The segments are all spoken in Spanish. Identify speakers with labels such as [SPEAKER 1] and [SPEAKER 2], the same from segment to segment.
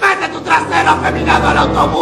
[SPEAKER 1] Mete tu trasero afeminado al autobús,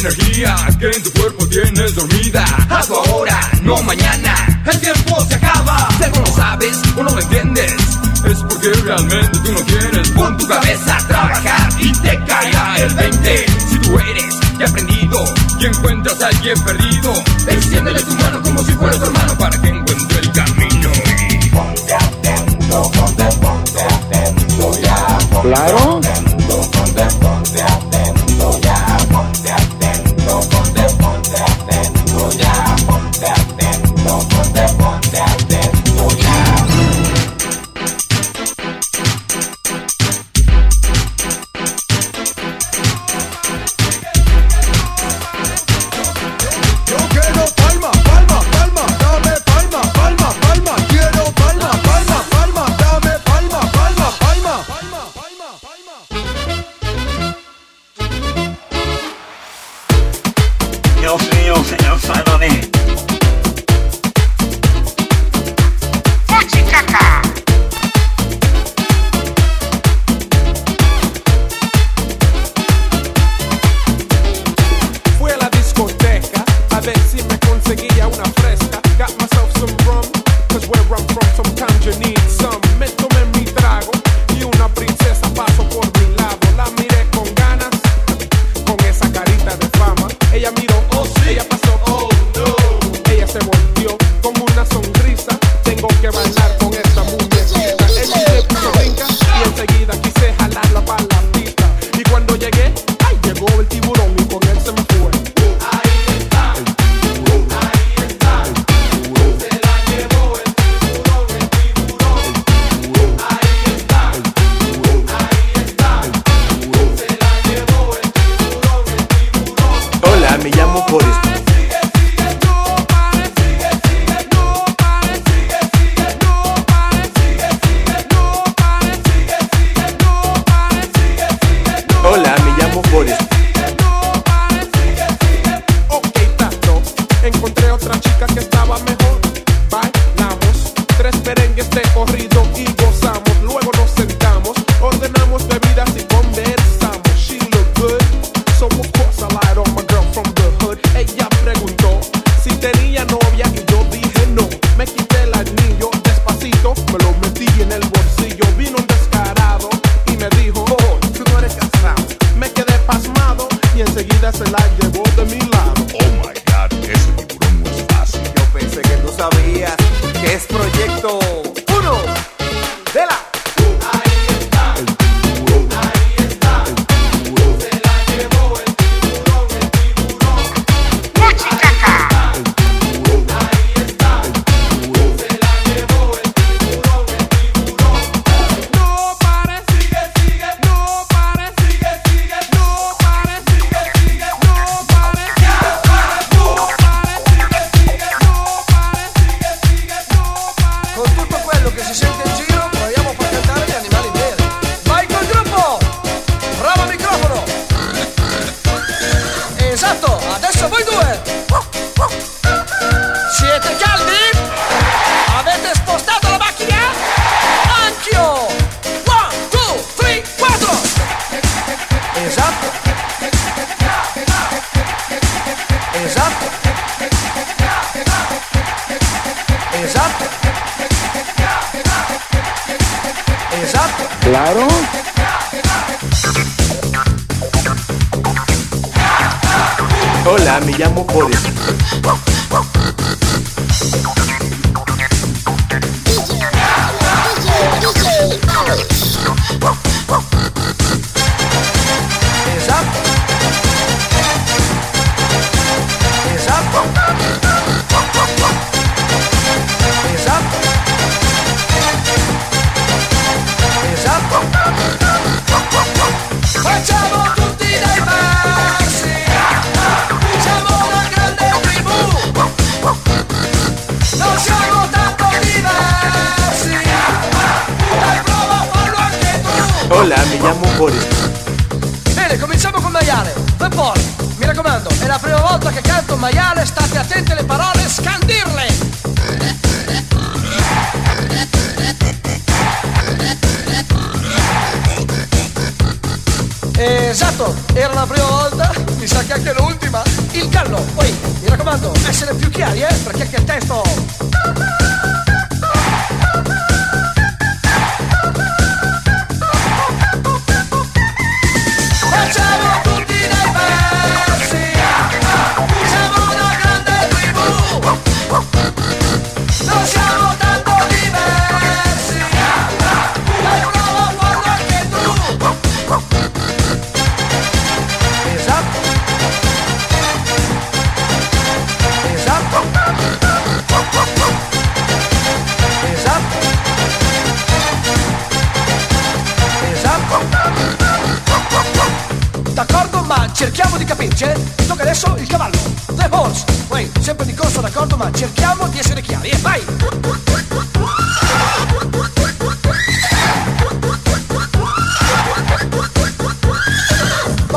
[SPEAKER 2] energía que en tu cuerpo tienes dormida. Hazlo ahora, no mañana. El tiempo se acaba. Si algo no sabes o no lo entiendes, es porque realmente tú no quieres. Pon tu cabeza a trabajar y te caerá el 20. Si tú eres ya aprendido y encuentras a alguien perdido, extiéndele tu mano como si fuera tu hermano para que encuentre el camino.
[SPEAKER 3] Ponte atento, ponte, ponte atento ya. Ponte,
[SPEAKER 4] claro.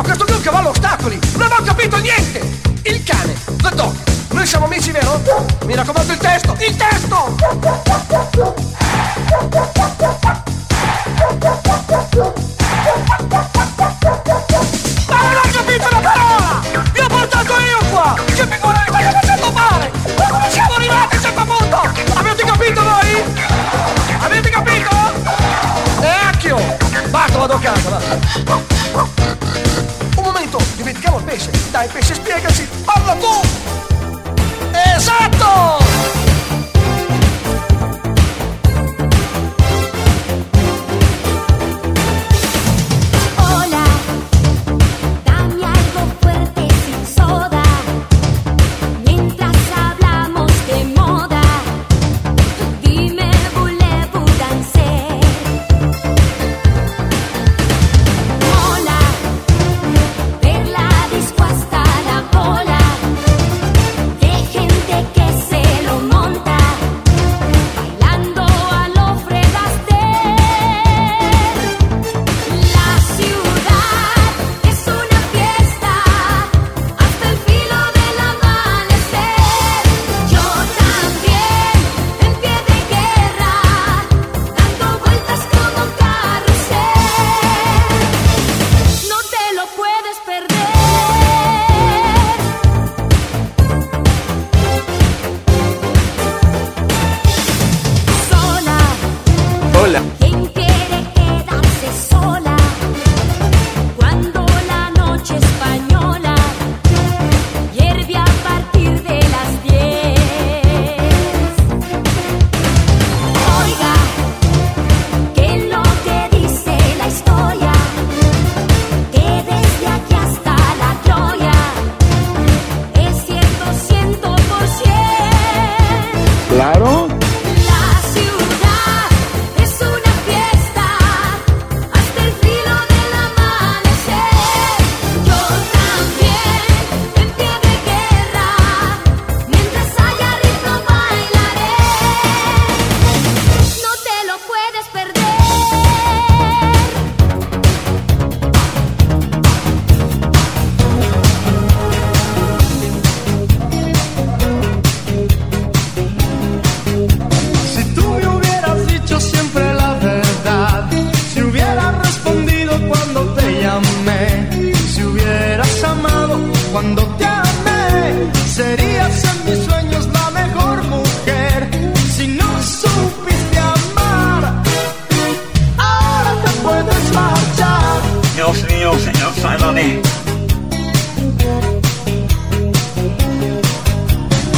[SPEAKER 3] questo Luca va all'ostacoli! Non ho capito niente! Il cane, la dog, noi siamo amici, vero? Mi raccomando il testo! Il testo!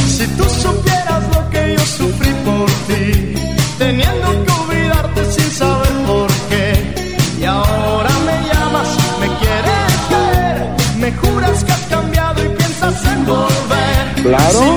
[SPEAKER 5] Si tú supieras lo que yo sufrí por ti, teniendo que olvidarte sin saber por qué, y ahora me llamas, me quieres caer, me juras que has cambiado y piensas en volver.
[SPEAKER 3] Claro.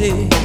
[SPEAKER 5] Frente.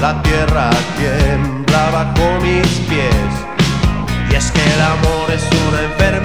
[SPEAKER 6] la
[SPEAKER 7] tierra tiembla bajo mis pies. Y es que el amor es una enfermedad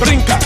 [SPEAKER 8] brinca,